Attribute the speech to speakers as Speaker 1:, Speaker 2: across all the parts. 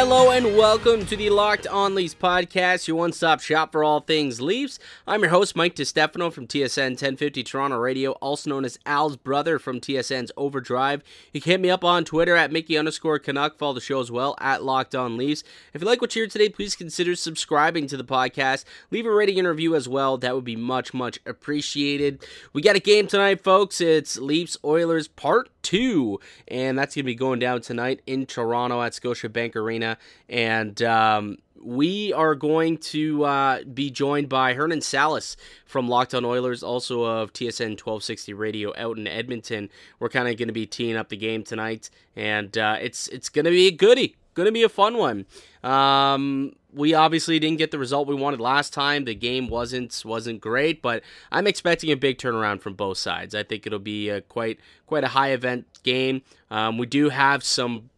Speaker 1: Hello and welcome to the Locked On Leafs podcast, your one-stop shop for all things Leafs. I'm your host, Mike DiStefano from TSN 1050 Toronto Radio, also known as Al's brother from TSN's Overdrive. You can hit me up on Twitter at Mickey underscore Canuck. Follow the show as well at Locked On Leafs. If you like what you hear today, please consider subscribing to the podcast. Leave a rating and review as well. That would be much, much appreciated. We got a game tonight, folks. It's Leafs Oilers part two, and that's going to be going down tonight in Toronto at Scotiabank Arena. And um, we are going to uh, be joined by Hernan Salas from Locked On Oilers, also of TSN 1260 Radio out in Edmonton. We're kind of going to be teeing up the game tonight, and uh, it's it's going to be a goodie, going to be a fun one. Um, we obviously didn't get the result we wanted last time. The game wasn't wasn't great, but I'm expecting a big turnaround from both sides. I think it'll be a quite quite a high event game. Um, we do have some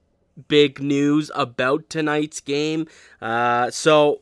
Speaker 1: big news about tonight's game. Uh, so,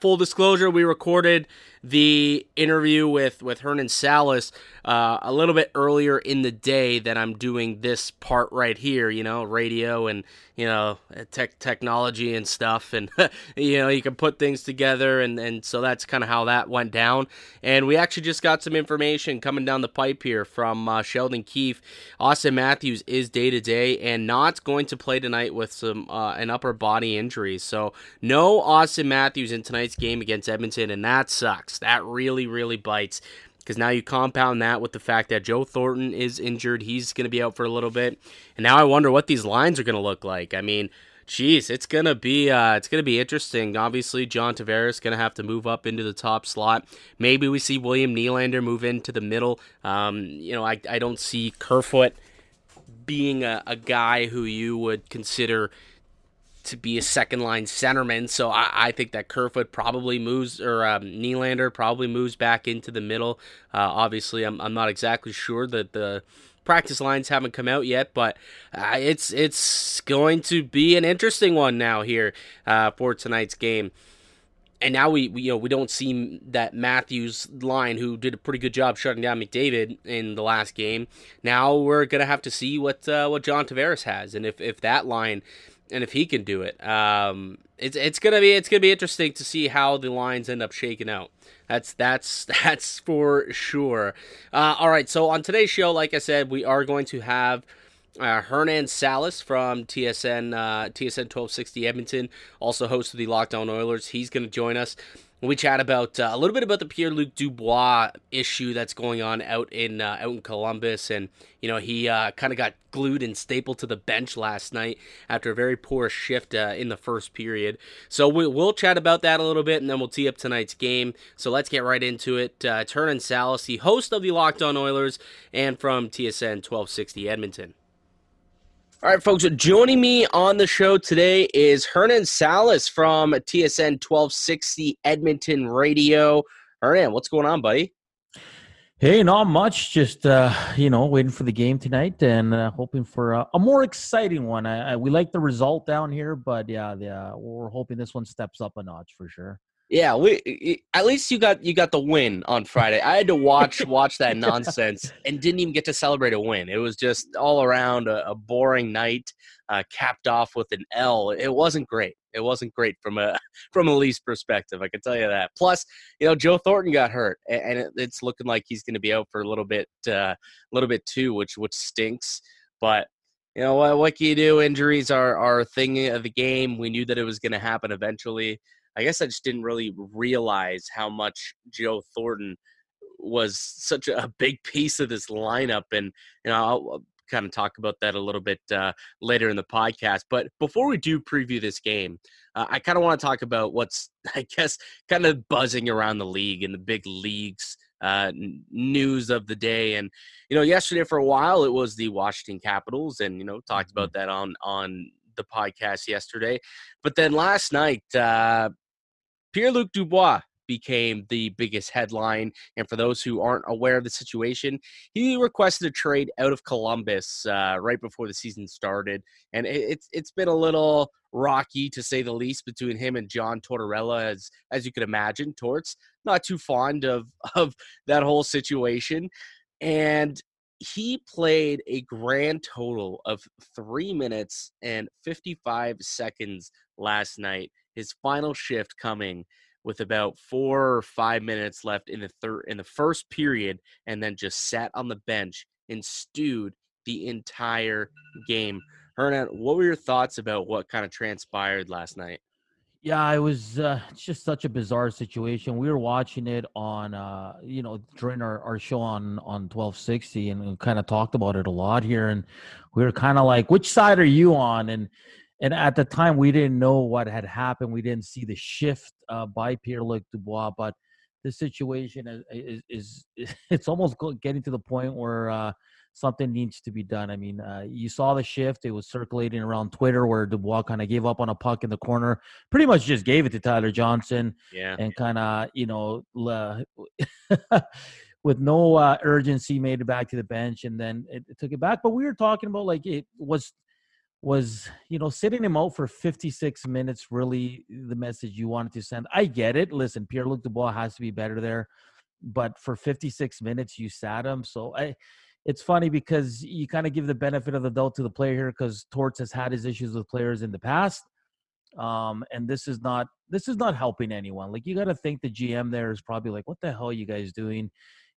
Speaker 1: full disclosure, we recorded the interview with with Hernan Salas uh, a little bit earlier in the day that I'm doing this part right here. You know, radio and you know tech technology and stuff, and you know you can put things together, and and so that's kind of how that went down. And we actually just got some information coming down the pipe here from uh, Sheldon Keefe. Auston Matthews is day to day and not going to play tonight with some uh, an upper body injury. So no Auston Matthews in tonight's game against Edmonton, and that sucks. That really really bites because now you compound that with the fact that Joe Thornton is injured. He's going to be out for a little bit, and now I wonder what these lines are going to look like. I mean, geez, it's gonna be uh, it's gonna be interesting. Obviously, John Tavares gonna have to move up into the top slot. Maybe we see William Nylander move into the middle. Um, you know, I I don't see Kerfoot being a, a guy who you would consider to be a second line centerman. So I, I think that Kerfoot probably moves, or um, Nylander probably moves back into the middle. Uh, obviously, I'm, I'm not exactly sure that the practice lines haven't come out yet, but uh, it's it's going to be an interesting one now here uh, for tonight's game. And now we, we, you know we don't see that Matthews line who did a pretty good job shutting down McDavid in the last game. Now we're gonna have to see what uh, what John Tavares has, and if, if that line and if he can do it, um, it's it's gonna be it's gonna be interesting to see how the lines end up shaking out. That's that's that's for sure. Uh, all right, so on today's show, like I said, we are going to have. Uh, Hernan Salas from TSN uh, TSN 1260 Edmonton, also host of the Locked On Oilers. He's going to join us we chat about uh, a little bit about the Pierre Luc Dubois issue that's going on out in uh, out in Columbus, and you know he uh, kind of got glued and stapled to the bench last night after a very poor shift uh, in the first period. So we, will chat about that a little bit, and then we'll tee up tonight's game. So let's get right into it. Uh, and Salas, the host of the Locked On Oilers, and from TSN 1260 Edmonton. All right, folks, joining me on the show today is Hernan Salas from TSN 1260 Edmonton Radio. Hernan, what's going on, buddy?
Speaker 2: Hey, not much. Just uh, you know, waiting for the game tonight and uh, hoping for a, a more exciting one. I, I, we like the result down here, but yeah, yeah, we're hoping this one steps up a notch for sure.
Speaker 1: Yeah, we at least you got you got the win on Friday. I had to watch watch that nonsense and didn't even get to celebrate a win. It was just all around a, a boring night, uh, capped off with an L. It wasn't great. It wasn't great from a from a Leafs perspective. I can tell you that. Plus, you know, Joe Thornton got hurt, and it's looking like he's going to be out for a little bit, uh, a little bit too, which which stinks. But you know what? What can you do? Injuries are are a thing of the game. We knew that it was going to happen eventually. I guess I just didn't really realize how much Joe Thornton was such a big piece of this lineup. And, you know, I'll kind of talk about that a little bit uh, later in the podcast. But before we do preview this game, uh, I kind of want to talk about what's, I guess, kind of buzzing around the league and the big leagues. Uh, news of the day, and you know, yesterday for a while it was the Washington Capitals, and you know, talked mm-hmm. about that on on the podcast yesterday. But then last night, uh, Pierre Luc Dubois became the biggest headline. And for those who aren't aware of the situation, he requested a trade out of Columbus uh, right before the season started, and it's it's been a little rocky to say the least between him and John Tortorella, as as you could imagine. Torts not too fond of of that whole situation, and he played a grand total of three minutes and 55 seconds last night. His final shift coming with about four or five minutes left in the third in the first period, and then just sat on the bench and stewed the entire game. Hernan, what were your thoughts about what kind of transpired last night?
Speaker 2: Yeah, it was uh, just such a bizarre situation. We were watching it on, uh, you know, during our, our show on on twelve sixty, and we kind of talked about it a lot here. And we were kind of like, "Which side are you on?" And and at the time, we didn't know what had happened. We didn't see the shift uh, by Pierre Luc Dubois, but the situation is, is, is, it's almost getting to the point where uh, something needs to be done. I mean, uh, you saw the shift; it was circulating around Twitter where Dubois kind of gave up on a puck in the corner, pretty much just gave it to Tyler Johnson,
Speaker 1: yeah,
Speaker 2: and kind of you know. with no uh, urgency, made it back to the bench, and then it, it took it back. But we were talking about like it was was you know sitting him out for 56 minutes really the message you wanted to send i get it listen pierre-luc dubois has to be better there but for 56 minutes you sat him so i it's funny because you kind of give the benefit of the doubt to the player here because Torts has had his issues with players in the past. Um, and this is not this is not helping anyone. Like you got to think the GM there is probably like, what the hell are you guys doing?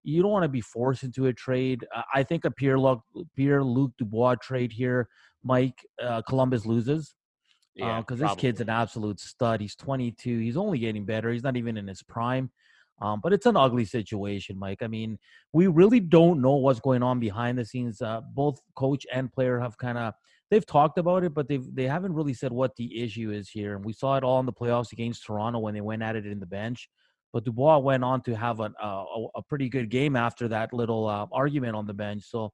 Speaker 2: You don't want to be forced into a trade. I think a Pierre Luc Pierre Luc Dubois trade here, Mike uh, Columbus loses.
Speaker 1: Yeah,
Speaker 2: because uh, this kid's an absolute stud. He's 22. He's only getting better. He's not even in his prime. Um, but it's an ugly situation, Mike. I mean, we really don't know what's going on behind the scenes. Uh, both coach and player have kind of they've talked about it, but they've they haven't really said what the issue is here. And we saw it all in the playoffs against Toronto when they went at it in the bench. But Dubois went on to have a a, a pretty good game after that little uh, argument on the bench. So.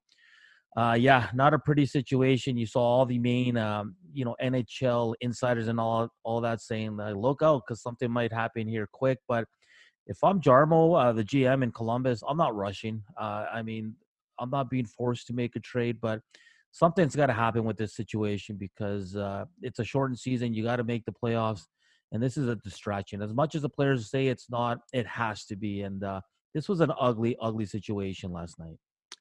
Speaker 2: Uh, yeah, not a pretty situation. You saw all the main, um, you know, NHL insiders and all all that saying, like, "Look out, because something might happen here quick." But if I'm Jarmo, uh, the GM in Columbus, I'm not rushing. Uh, I mean, I'm not being forced to make a trade, but something's got to happen with this situation because uh, it's a shortened season. You got to make the playoffs, and this is a distraction. As much as the players say it's not, it has to be. And uh, this was an ugly, ugly situation last night.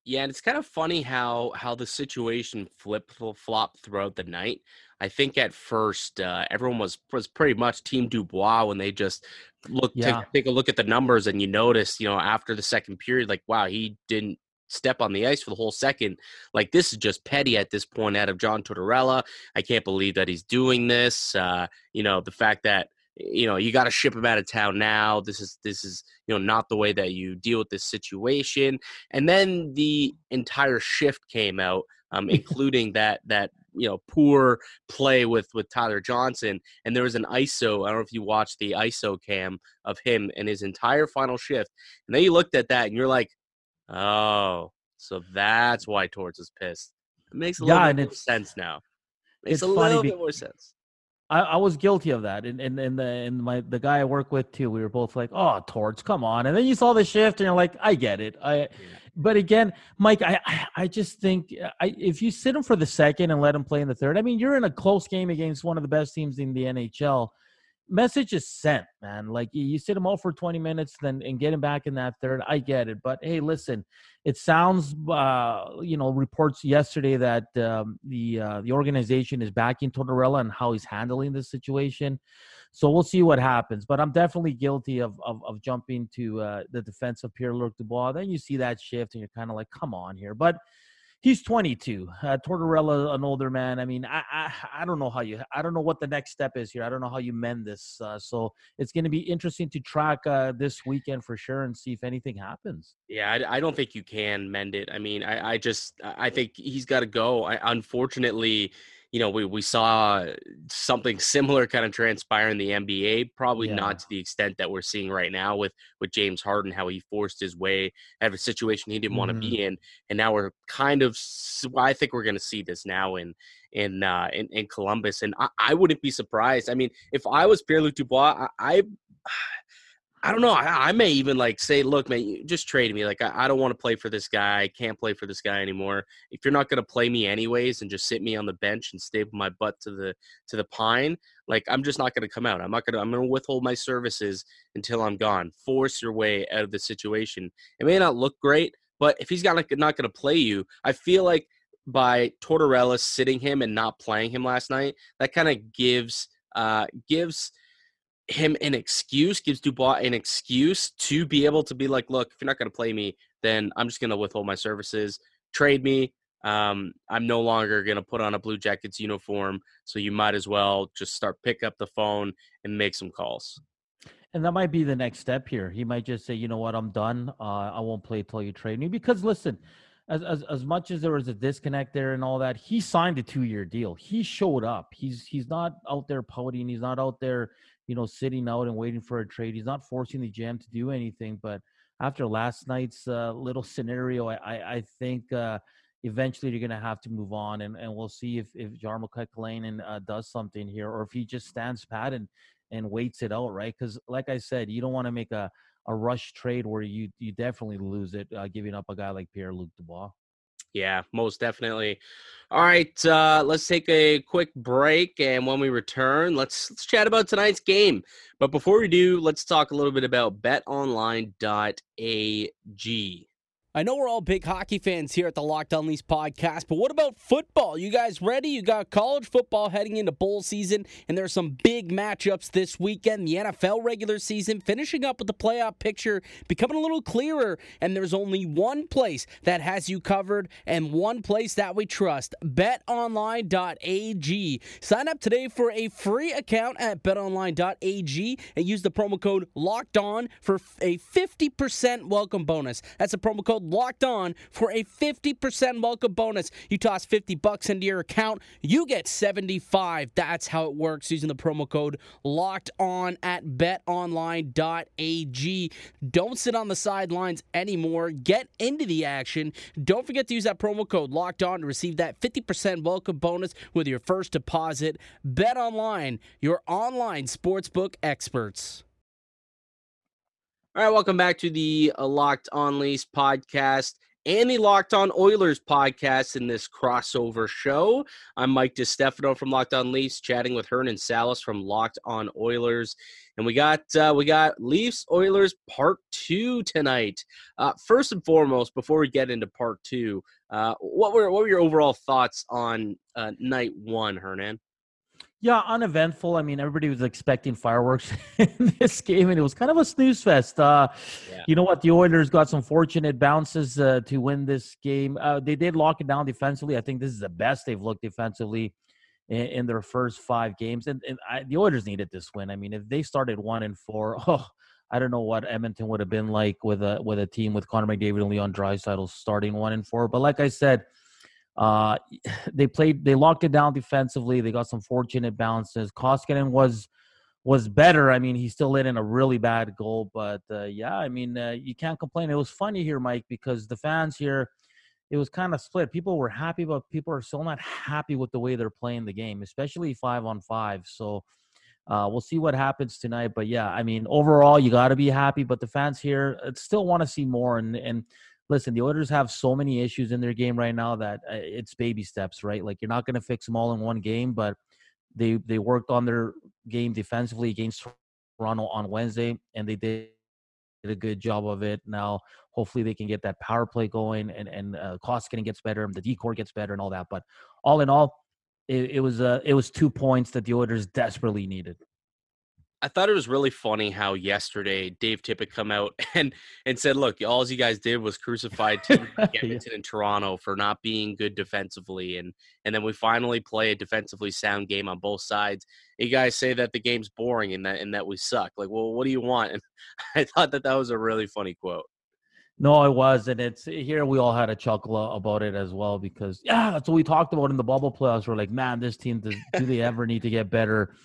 Speaker 1: Yeah, and it's kind of funny how how the situation flip flopped throughout the night. I think at first uh, everyone was was pretty much Team Dubois when they just look yeah. take, take a look at the numbers and you notice, you know, after the second period, like wow, he didn't step on the ice for the whole second. Like this is just petty at this point out of John Tortorella. I can't believe that he's doing this. Uh, you know, the fact that you know you got to ship him out of town now this is this is you know not the way that you deal with this situation and then the entire shift came out um, including that that you know poor play with with Tyler Johnson and there was an ISO I don't know if you watched the ISO cam of him and his entire final shift and then you looked at that and you're like oh so that's why Torts is pissed. It makes a yeah, little bit more sense now. It makes
Speaker 2: it's
Speaker 1: a little
Speaker 2: be-
Speaker 1: bit more sense
Speaker 2: I, I, was guilty of that, and and and the and my the guy I work with too. We were both like, "Oh, Torts, come on!" And then you saw the shift, and you're like, "I get it." I, yeah. but again, Mike, I I just think I if you sit him for the second and let him play in the third, I mean, you're in a close game against one of the best teams in the NHL message is sent, man. Like you, sit him out for 20 minutes, then and get him back in that third. I get it, but hey, listen, it sounds, uh, you know, reports yesterday that um, the uh, the organization is backing Tortorella and how he's handling this situation. So we'll see what happens. But I'm definitely guilty of of, of jumping to uh, the defense of Pierre Luc Dubois. Then you see that shift, and you're kind of like, come on here, but he's 22. Uh, Tortorella, an older man. I mean, I, I, I don't know how you. I don't know what the next step is here. I don't know how you mend this. Uh, so it's going to be interesting to track uh, this weekend for sure and see if anything happens.
Speaker 1: Yeah, I, I don't think you can mend it. I mean, I, I just I think he's got to go. I, unfortunately, you know, we, we saw something similar kind of transpire in the NBA, probably yeah. not to the extent that we're seeing right now with with James Harden, how he forced his way out of a situation he didn't mm-hmm. want to be in, and now we're kind of, I think we're going to see this now in in uh, in, in Columbus, and I, I, wouldn't be surprised. I mean, if I was Pierre Luc Dubois, I, I I don't know. I, I, may even like say, look, man, just trade me. Like, I, I don't want to play for this guy. I can't play for this guy anymore. If you're not going to play me anyways, and just sit me on the bench and staple my butt to the to the pine, like I'm just not going to come out. I'm not going to. I'm going to withhold my services until I'm gone. Force your way out of the situation. It may not look great, but if he's got like, not going to play you, I feel like by Tortorella sitting him and not playing him last night, that kind of gives uh gives him an excuse, gives Dubois an excuse to be able to be like, look, if you're not going to play me, then I'm just going to withhold my services, trade me. Um, I'm no longer going to put on a Blue Jackets uniform, so you might as well just start pick up the phone and make some calls.
Speaker 2: And that might be the next step here. He might just say, you know what, I'm done. Uh, I won't play till you trade me. Because listen, as, as as much as there was a disconnect there and all that, he signed a two year deal. He showed up. He's he's not out there pouting. He's not out there you know, sitting out and waiting for a trade. He's not forcing the GM to do anything. But after last night's uh, little scenario, I, I, I think uh, eventually you're going to have to move on, and, and we'll see if if Jarmo Kekalainen uh, does something here, or if he just stands pat and and waits it out, right? Because like I said, you don't want to make a a rush trade where you you definitely lose it, uh, giving up a guy like Pierre Luc Dubois.
Speaker 1: Yeah, most definitely. All right, uh, let's take a quick break, and when we return, let's let's chat about tonight's game. But before we do, let's talk a little bit about BetOnline.ag.
Speaker 3: I know we're all big hockey fans here at the Locked On Leafs podcast, but what about football? You guys ready? You got college football heading into bowl season, and there are some big matchups this weekend. The NFL regular season finishing up with the playoff picture becoming a little clearer, and there's only one place that has you covered and one place that we trust betonline.ag. Sign up today for a free account at betonline.ag and use the promo code LOCKED ON for a 50% welcome bonus. That's a promo code locked on for a 50% welcome bonus. You toss 50 bucks into your account, you get 75. That's how it works using the promo code locked on at betonline.ag. Don't sit on the sidelines anymore. Get into the action. Don't forget to use that promo code locked on to receive that 50% welcome bonus with your first deposit. Bet online, your online sportsbook experts.
Speaker 1: All right, welcome back to the uh, Locked On Leafs podcast and the Locked On Oilers podcast in this crossover show. I'm Mike DiStefano from Locked On Leafs, chatting with Hernan Salas from Locked On Oilers, and we got uh, we got Leafs Oilers Part Two tonight. Uh, first and foremost, before we get into Part Two, uh, what were what were your overall thoughts on uh, Night One, Hernan?
Speaker 2: Yeah, uneventful. I mean, everybody was expecting fireworks in this game, and it was kind of a snooze fest. Uh, yeah. You know what? The Oilers got some fortunate bounces uh, to win this game. Uh, they did lock it down defensively. I think this is the best they've looked defensively in, in their first five games, and, and I, the Oilers needed this win. I mean, if they started one and four, oh, I don't know what Edmonton would have been like with a with a team with Connor McDavid and Leon Draisaitl starting one and four. But like I said uh, they played, they locked it down defensively. They got some fortunate bounces. Koskinen was was better. I mean, he still let in a really bad goal, but uh, yeah, I mean, uh, you can't complain. It was funny here, Mike, because the fans here, it was kind of split. People were happy, but people are still not happy with the way they're playing the game, especially five on five. So. Uh, we'll see what happens tonight, but yeah, I mean, overall, you got to be happy. But the fans here uh, still want to see more, and and listen, the Oilers have so many issues in their game right now that uh, it's baby steps, right? Like you're not going to fix them all in one game, but they they worked on their game defensively against Toronto on Wednesday, and they did a good job of it. Now, hopefully, they can get that power play going, and and uh, Koskinen gets better, and the D-corps gets better, and all that. But all in all, it, it was uh, it was two points that the Oilers desperately needed.
Speaker 1: I thought it was really funny how yesterday Dave Tippett come out and and said, "Look, all you guys did was crucified Edmonton yeah. and Toronto for not being good defensively, and and then we finally play a defensively sound game on both sides. You guys say that the game's boring and that and that we suck. Like, well, what do you want?" And I thought that that was a really funny quote.
Speaker 2: No, it was, and it's here. We all had a chuckle about it as well because yeah, that's what we talked about in the bubble playoffs. We're like, man, this team does, do they ever need to get better?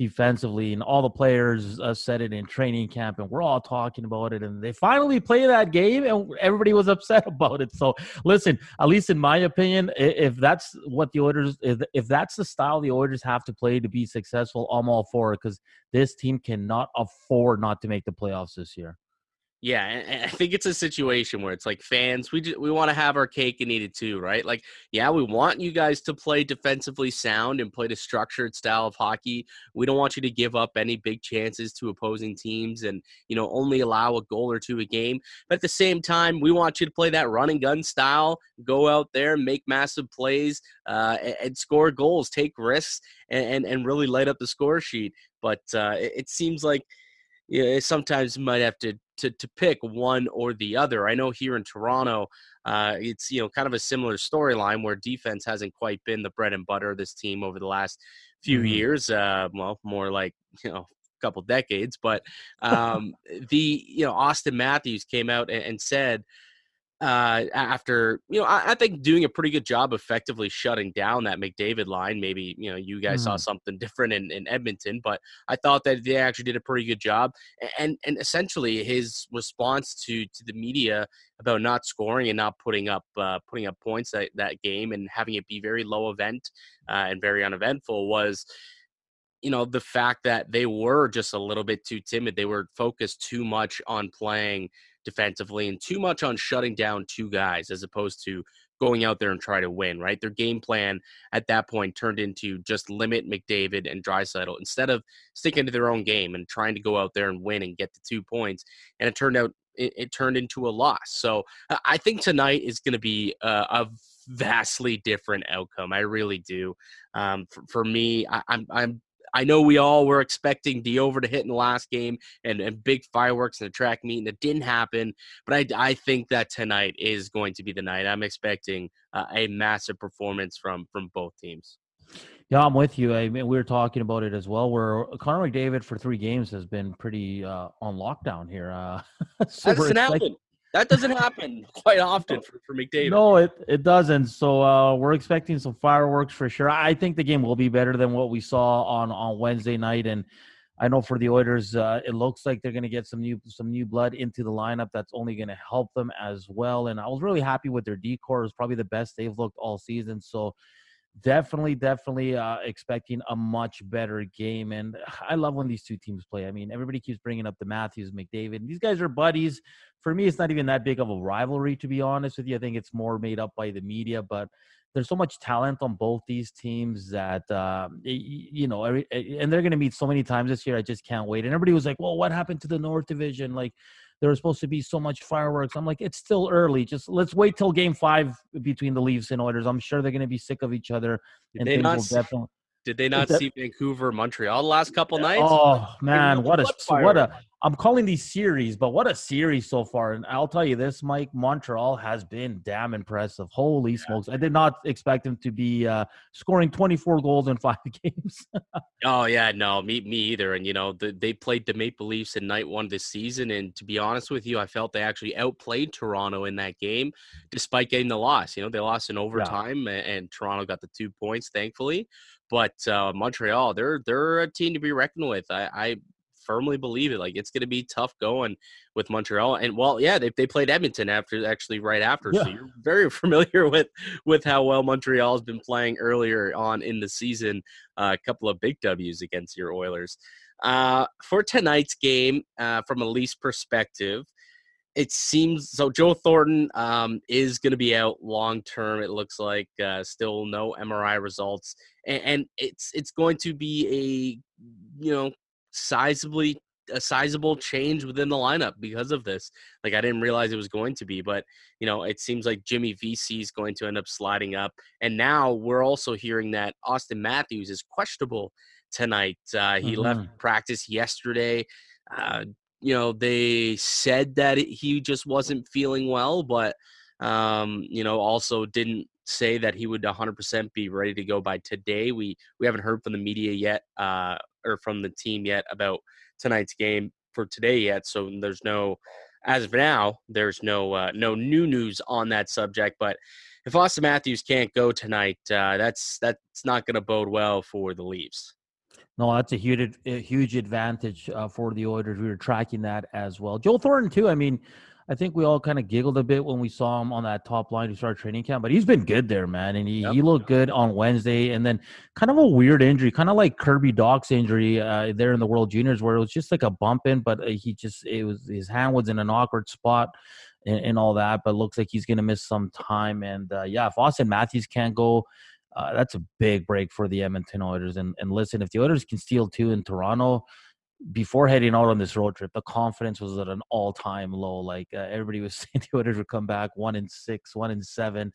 Speaker 2: Defensively, and all the players uh, said it in training camp, and we're all talking about it. And they finally play that game, and everybody was upset about it. So, listen, at least in my opinion, if that's what the Oilers, if, if that's the style the Oilers have to play to be successful, I'm all for it because this team cannot afford not to make the playoffs this year.
Speaker 1: Yeah, I think it's a situation where it's like fans, we just, we want to have our cake and eat it too, right? Like, yeah, we want you guys to play defensively sound and play the structured style of hockey. We don't want you to give up any big chances to opposing teams and you know only allow a goal or two a game. But at the same time, we want you to play that run and gun style, go out there, make massive plays, uh, and, score goals, take risks, and, and, and really light up the score sheet. But uh, it, it seems like you sometimes might have to, to to pick one or the other. I know here in Toronto, uh, it's you know kind of a similar storyline where defense hasn't quite been the bread and butter of this team over the last few mm-hmm. years. Uh, well, more like you know a couple decades, but um, the you know Auston Matthews came out and, and said uh, after you know, I, I, think doing a pretty good job effectively shutting down that McDavid line. Maybe you know you guys mm. saw something different in, in Edmonton, but I thought that they actually did a pretty good job. And and essentially his response to to the media about not scoring and not putting up uh, putting up points that that game and having it be very low event uh, and very uneventful was you know the fact that they were just a little bit too timid they were focused too much on playing defensively and too much on shutting down two guys as opposed to going out there and try to win, right? Their game plan at that point turned into just limit McDavid and Draisaitl instead of sticking to their own game and trying to go out there and win and get the two points. And it turned out it, it turned into a loss. So I think tonight is going to be a, a, vastly different outcome. I really do. Um, for, for, me, I, I'm I'm I know we all were expecting the over to hit in the last game and, and big fireworks and a track meet, and it didn't happen. But I, I think that tonight is going to be the night. I'm expecting uh, a massive performance from from both teams.
Speaker 2: Yeah, I'm with you. I mean, we were talking about it as well. Where Connor McDavid for three games has been pretty uh, on lockdown here. Uh,
Speaker 1: so That's an expect- that doesn't happen quite often for, for McDavid.
Speaker 2: No, it, it doesn't. So uh, we're expecting some fireworks for sure. I think the game will be better than what we saw on, on Wednesday night. And I know for the Oilers, uh, it looks like they're going to get some new some new blood into the lineup. That's only going to help them as well. And I was really happy with their D-corps. It was probably the best they've looked all season. So definitely, definitely uh, expecting a much better game. And I love when these two teams play. I mean, everybody keeps bringing up the Matthews, McDavid. These guys are buddies. For me, it's not even that big of a rivalry, to be honest with you. I think it's more made up by the media, but there's so much talent on both these teams that uh, you know, and they're going to meet so many times this year. I just can't wait. And everybody was like, "Well, what happened to the North Division?" Like, there was supposed to be so much fireworks. I'm like, it's still early. Just let's wait till Game Five between the Leafs and Oilers. I'm sure they're going to be sick of each other,
Speaker 1: and they not definitely. Did they not see Vancouver, Montreal the last couple nights?
Speaker 2: Oh man, what a what a I'm calling these series, but what a series so far. And I'll tell you this, Mike, Montreal has been damn impressive. Holy yeah. smokes. I did not expect them to be uh, scoring 24 goals in five games.
Speaker 1: oh, yeah, no, me, me either. And, you know, the, they played the Maple Leafs in night one this season. And to be honest with you, I felt they actually outplayed Toronto in that game despite getting the loss. You know, they lost in overtime yeah. and, and Toronto got the two points, thankfully. But uh, Montreal, they're they're a team to be reckoned with. I, I firmly believe it. Like it's going to be tough going with Montreal. And well, yeah, they they played Edmonton after actually right after, yeah. so you're very familiar with with how well Montreal has been playing earlier on in the season. Uh, a couple of big Ws against your Oilers. Uh, for tonight's game, uh, from a Leafs perspective, it seems so. Joe Thornton um, is going to be out long term. It looks like uh, still no MRI results, and, and, it's it's going to be a you know sizably a sizable change within the lineup because of this. Like I didn't realize it was going to be, but you know, it seems like Jimmy Vesey is going to end up sliding up. And now we're also hearing that Auston Matthews is questionable tonight. Uh, he mm-hmm. left practice yesterday. Uh, you know, they said that he just wasn't feeling well, but um, you know, also didn't say that he would 100% be ready to go by today. We we haven't heard from the media yet, uh, or from the team yet about tonight's game for today yet. So there's no, as of now, there's no uh, no new news on that subject. But if Auston Matthews can't go tonight, uh, that's that's not going to bode well for the Leafs.
Speaker 2: No, that's a huge, a huge advantage uh, for the Oilers. We were tracking that as well. Joe Thornton too. I mean, I think we all kind of giggled a bit when we saw him on that top line to start training camp, but he's been good there, man. And he, yep. he looked good on Wednesday. And then kind of a weird injury, kind of like Kirby Dach's injury uh, there in the World Juniors, where it was just like a bump in, but uh, he just, it was, his hand was in an awkward spot and, and all that, but looks like he's going to miss some time. And uh, yeah, if Auston Matthews can't go, uh, that's a big break for the Edmonton Oilers. And, and listen, if the Oilers can steal two in Toronto, before heading out on this road trip, the confidence was at an all-time low. Like uh, everybody was saying, the Oilers would come back one in six, one in seven.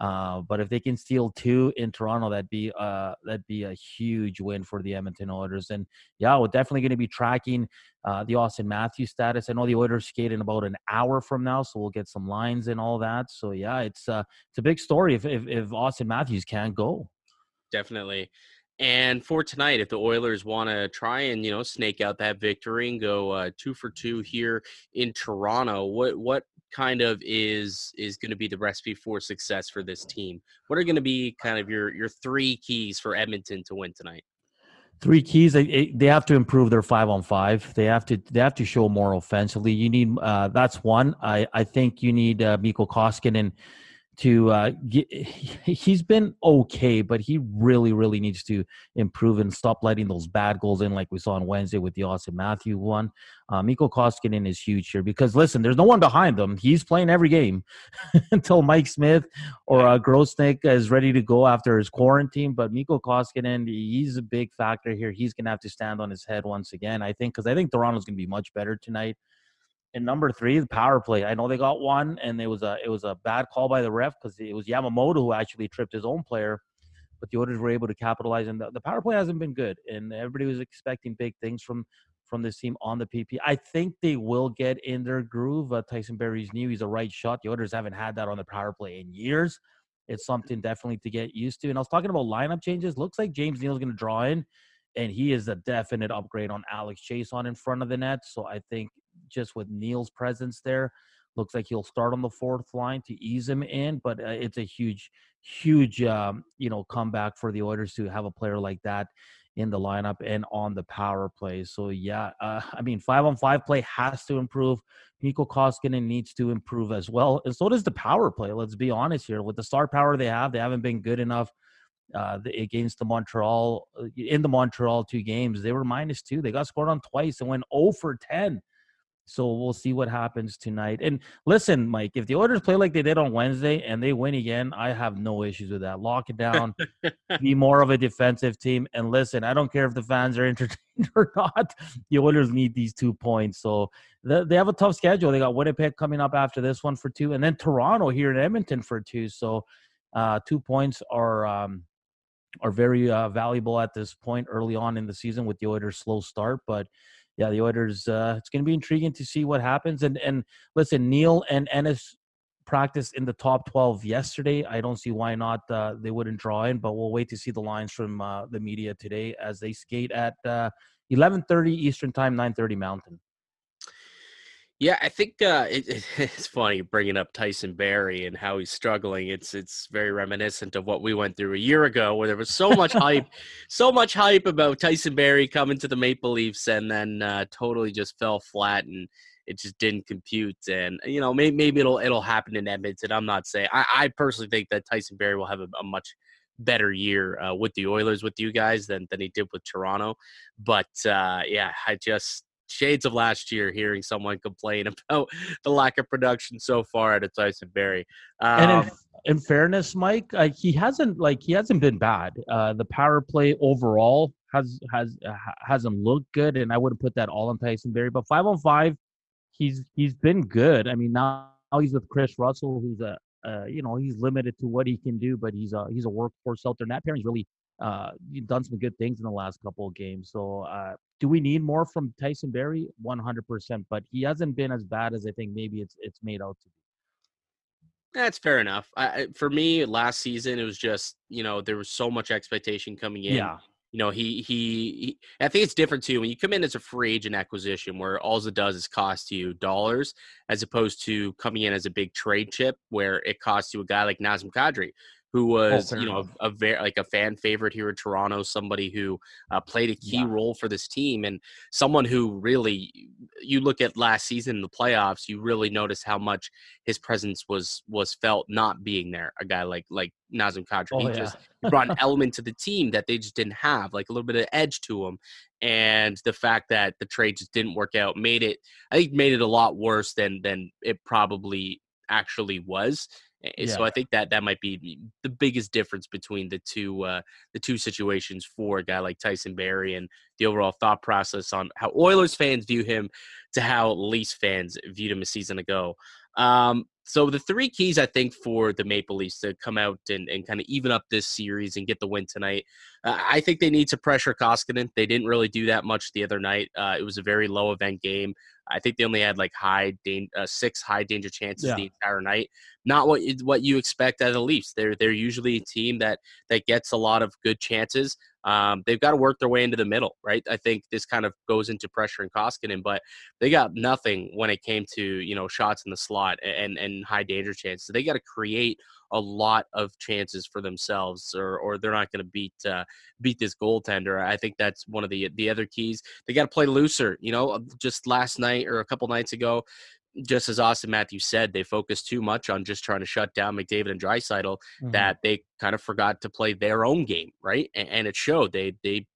Speaker 2: Uh, but if they can steal two in Toronto, that'd be uh, that'd be a huge win for the Edmonton Oilers. And yeah, we're definitely going to be tracking uh, the Auston Matthews status. I know the Oilers skate in about an hour from now, so we'll get some lines and all that. So yeah, it's uh, it's a big story if if, if Auston Matthews can't go.
Speaker 1: Definitely. And for tonight, if the Oilers want to try and you know snake out that victory and go uh, two for two here in Toronto, what what kind of is is going to be the recipe for success for this team? What are going to be kind of your your three keys for Edmonton to win tonight?
Speaker 2: Three keys. They they have to improve their five on five. They have to they have to show more offensively. You need uh, that's one. I I think you need uh, Mikko Koskinen to uh, get, he's been okay, but he really, really needs to improve and stop letting those bad goals in, like we saw on Wednesday with the Auston Matthew one. Uh, Mikko Koskinen is huge here because listen, there's no one behind him. He's playing every game until Mike Smith or uh, Grosenick is ready to go after his quarantine. But Mikko Koskinen, he's a big factor here. He's to have to stand on his head once again, I think, because I think Toronto's to be much better tonight. And number three, the power play. I know they got one, and it was a it was a bad call by the ref because it was Yamamoto who actually tripped his own player, but the Oilers were able to capitalize. And the, the power play hasn't been good, and everybody was expecting big things from from this team on the PP. I think they will get in their groove. Uh, Tyson Barrie's new; he's a right shot. The Oilers haven't had that on the power play in years. It's something definitely to get used to. And I was talking about lineup changes. Looks like James Neal's going to draw in, and he is a definite upgrade on Alex Chiasson in front of the net. So I think just with Neal's presence there. Looks like he'll start on the fourth line to ease him in, but uh, it's a huge, huge, um, you know, comeback for the Oilers to have a player like that in the lineup and on the power play. So yeah, uh, I mean, five on five play has to improve. Mikko Koskinen needs to improve as well, and so does the power play. Let's be honest here. With the star power they have, they haven't been good enough uh, against the Montreal uh, in the Montreal two games. They were minus two. They got scored on twice and went 0 for 10 so we'll see what happens tonight. And listen, Mike, if the Oilers play like they did on Wednesday and they win again, I have no issues with that. Lock it down, be more of a defensive team. And listen, I don't care if the fans are entertained or not. The Oilers need these two points. So they have a tough schedule. They got Winnipeg coming up after this one for two, and then Toronto here in Edmonton for two. So uh, two points are. Um, are very uh, valuable at this point early on in the season with the Oilers' slow start, but yeah, the Oilers. Uh, it's going to be intriguing to see what happens. And and listen, Neal and Ennis practiced in the top 12 yesterday. I don't see why not uh, they wouldn't draw in, but we'll wait to see the lines from uh, the media today as they skate at 11:30 uh, Eastern Time, 9:30 Mountain.
Speaker 1: Yeah, I think uh, it, it's funny bringing up Tyson Barrie and how he's struggling. It's it's very reminiscent of what we went through a year ago, where there was so much hype, so much hype about Tyson Barrie coming to the Maple Leafs, and then uh, totally just fell flat, and it just didn't compute. And you know, maybe, maybe it'll it'll happen in Edmonton. I'm not saying. I, I personally think that Tyson Barrie will have a, a much better year uh, with the Oilers with you guys than than he did with Toronto. But uh, yeah, I just shades of last year hearing someone complain about the lack of production so far at a Tyson Barrie.
Speaker 2: Um, and in, um, in, fairness, Mike, uh, he hasn't like he hasn't been bad. Uh, the power play overall has has uh, hasn't looked good, and I wouldn't put that all on Tyson Barrie. But five on five, he's he's been good. I mean, now, now he's with Kris Russell, who's a uh, you know he's limited to what he can do, but he's a he's a workhorse out there. And that pairing's really uh, done some good things in the last couple of games. So, uh, do we need more from Tyson Barrie? One hundred percent, but he hasn't been as bad as I think maybe it's it's made out to be.
Speaker 1: That's fair enough. I, for me, last season it was just you know there was so much expectation coming in.
Speaker 2: Yeah.
Speaker 1: You know, he, he, he I think it's different too when you come in as a free agent acquisition where all it does is cost you dollars as opposed to coming in as a big trade chip where it costs you a guy like Nazem Kadri who was you know a, a very like a fan favorite here in Toronto, somebody who uh, played a key yeah. role for this team, and someone who really you look at last season in the playoffs, you really notice how much his presence was was felt not being there. A guy like like Nazem Kadri, oh, he yeah. just brought an element to the team that they just didn't have, like a little bit of edge to him. And the fact that the trade just didn't work out made it, I think, made it a lot worse than than it probably actually was. Yeah. So I think that that might be the biggest difference between the two uh, the two situations for a guy like Tyson Barrie and the overall thought process on how Oilers fans view him to how Leafs fans viewed him a season ago. Um, so the three keys I think for the Maple Leafs to come out and, and kind of even up this series and get the win tonight, uh, I think they need to pressure Koskinen. They didn't really do that much the other night. Uh, it was a very low event game. I think they only had like high da- uh, six high danger chances yeah. the entire night. Not what what you expect out of the Leafs. They're they're usually a team that that gets a lot of good chances. Um, they've got to work their way into the middle, right? I think this kind of goes into pressure and Koskinen, but they got nothing when it came to you know shots in the slot and and high danger chances. So they got to create a lot of chances for themselves, or or they're not going to beat uh, beat this goaltender. I think that's one of the the other keys. They got to play looser. You know, just last night or a couple nights ago, just as Auston Matthews said, they focused too much on just trying to shut down McDavid and Draisaitl mm-hmm. that they kind of forgot to play their own game, right? And, and it showed. They they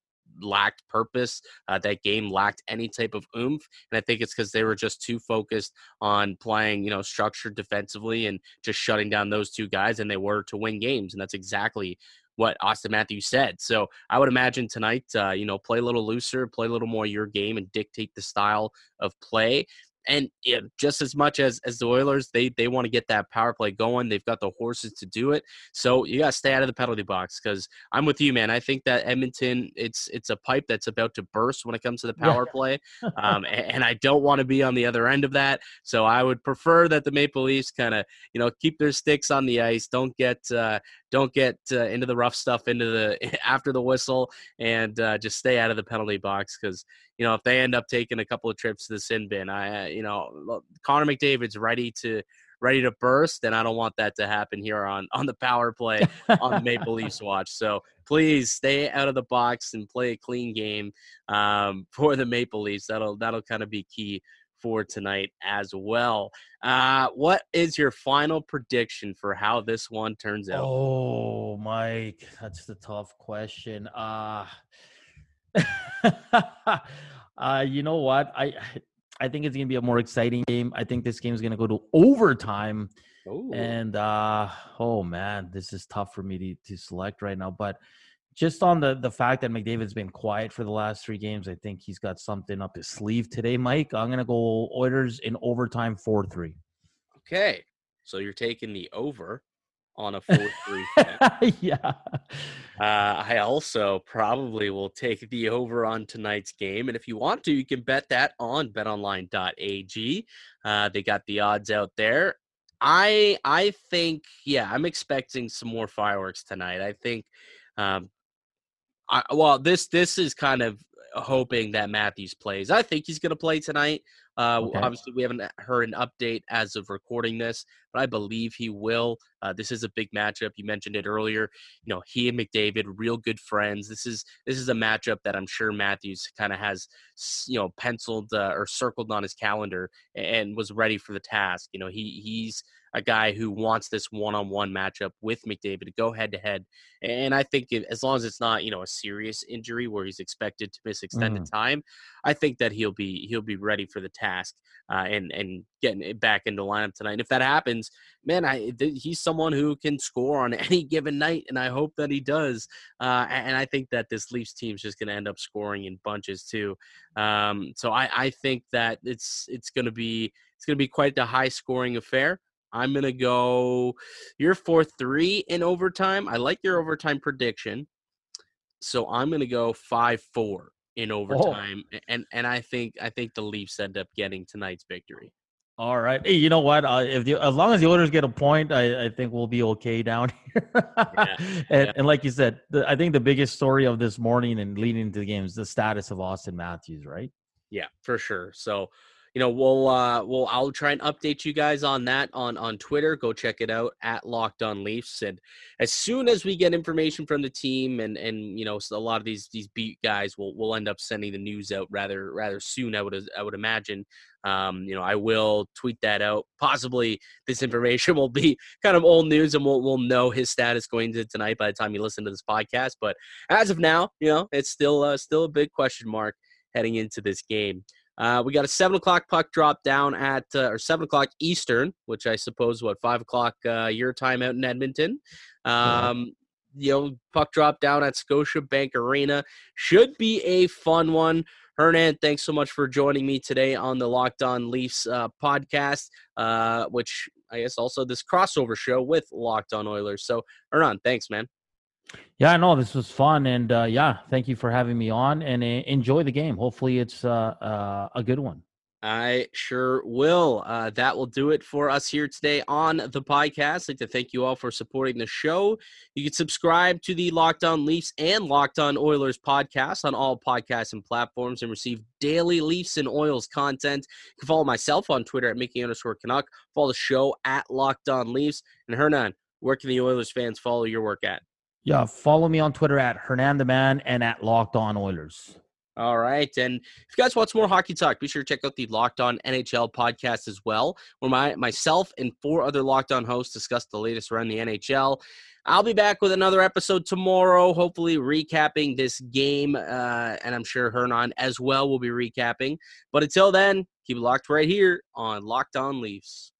Speaker 1: lacked purpose. Uh, that game lacked any type of oomph, and I think it's because they were just too focused on playing, you know, structured defensively and just shutting down those two guys, and they were to win games, and that's exactly what Auston Matthews said. So I would imagine tonight, uh, you know, play a little looser, play a little more your game, and dictate the style of play and yeah, just as much as as the Oilers, they they want to get that power play going. They've got the horses to do it. So you got to stay out of the penalty box because I'm with you, man. I think that Edmonton, it's it's a pipe that's about to burst when it comes to the power yeah. play, um, and, and, I don't want to be on the other end of that. So I would prefer that the Maple Leafs kind of you know keep their sticks on the ice. Don't get uh, don't get uh, into the rough stuff into the after the whistle, and uh, just stay out of the penalty box because you know, if they end up taking a couple of trips to the sin bin, I, uh, you know, Connor McDavid's ready to ready to burst, and I don't want that to happen here on on the power play on the Maple Leafs watch. So please stay out of the box and play a clean game um, for the Maple Leafs. That'll that'll kind of be key for tonight as well. Uh, what is your final prediction for how this one turns out?
Speaker 2: Oh, Mike, that's the tough question. Uh uh, you know what? I I think it's gonna be a more exciting game. I think this game is gonna go to overtime. Ooh. And uh, oh man, this is tough for me to, to select right now. But just on the the fact that McDavid's been quiet for the last three games, I think he's got something up his sleeve today, Mike. I'm gonna go Oilers in overtime four three.
Speaker 1: Okay, so you're taking the over on a 4
Speaker 2: 3. yeah. Uh,
Speaker 1: I also probably will take the over on tonight's game. And if you want to, you can bet that on betonline.ag. Uh, they got the odds out there. I I think yeah I'm expecting some more fireworks tonight. I think um, I, well this this is kind of hoping that Matthews plays. I think he's going to play tonight. Uh, okay. Obviously, we haven't heard an update as of recording this, but I believe he will. Uh, this is a big matchup. You mentioned it earlier. You know, he and McDavid, real good friends. This is this is a matchup that I'm sure Matthews kind of has, you know, penciled uh, or circled on his calendar and was ready for the task. You know, he he's a guy who wants this one-on-one matchup with McDavid to go head-to-head. And I think as long as it's not, you know, a serious injury where he's expected to miss extended mm. time, I think that he'll be he'll be ready for the task uh, and and getting it back into lineup tonight. And if that happens, man, I th- he's someone who can score on any given night, and I hope that he does. Uh, and I think that this Leafs team is just going to end up scoring in bunches too. Um, so I, I think that it's it's going to be it's going to be quite a high scoring affair. I'm gonna go You're four three in overtime. I like your overtime prediction, so I'm gonna go five four in oh. overtime, oh. and and I think I think the Leafs end up getting tonight's victory.
Speaker 2: All right. Hey, you know what? Uh, if the, as long as the Oilers get a point, I, I think we'll be okay down here. yeah, and, yeah. and, like you said, the, I think the biggest story of this morning and leading into the game is the status of Auston Matthews, right?
Speaker 1: Yeah, for sure. So you know, we'll uh we'll I'll try and update you guys on that on on Twitter. Go check it out at Locked On Leafs. And as soon as we get information from the team and and you know a lot of these these beat guys will will end up sending the news out rather rather soon. I would I would imagine. Um, you know, I will tweet that out. Possibly this information will be kind of old news, and we'll we'll know his status going to tonight by the time you listen to this podcast. But as of now, you know, it's still uh, still a big question mark heading into this game. Uh, we got a seven o'clock puck drop down at uh, or seven o'clock Eastern, which I suppose what five o'clock uh, your time out in Edmonton. Um, you know, puck drop down at Scotiabank Arena should be a fun one. Hernan, thanks so much for joining me today on the Locked On Leafs uh, podcast, uh, which I guess also this crossover show with Locked On Oilers. So, Hernan, thanks, man.
Speaker 2: Yeah, I know this was fun, and uh, yeah, thank you for having me on, and uh, enjoy the game. Hopefully, it's uh, uh, a good one.
Speaker 1: I sure will. Uh, that will do it for us here today on the podcast. I'd like to thank you all for supporting the show. You can subscribe to the Locked On Leafs and Locked On Oilers podcast on all podcasts and platforms and receive daily Leafs and Oils content. You can follow myself on Twitter at Mickey underscore Canuck. Follow the show at Locked On Leafs. And Hernan, where can the Oilers fans follow your work at?
Speaker 2: Yeah, follow me on Twitter at Hernan the Man and at Locked On Oilers.
Speaker 1: All right. And if you guys want some more hockey talk, be sure to check out the Locked On NHL podcast as well, where my myself and four other Locked On hosts discuss the latest around the NHL. I'll be back with another episode tomorrow, hopefully recapping this game. Uh, and I'm sure Hernan as well will be recapping. But until then, keep it locked right here on Locked On Leafs.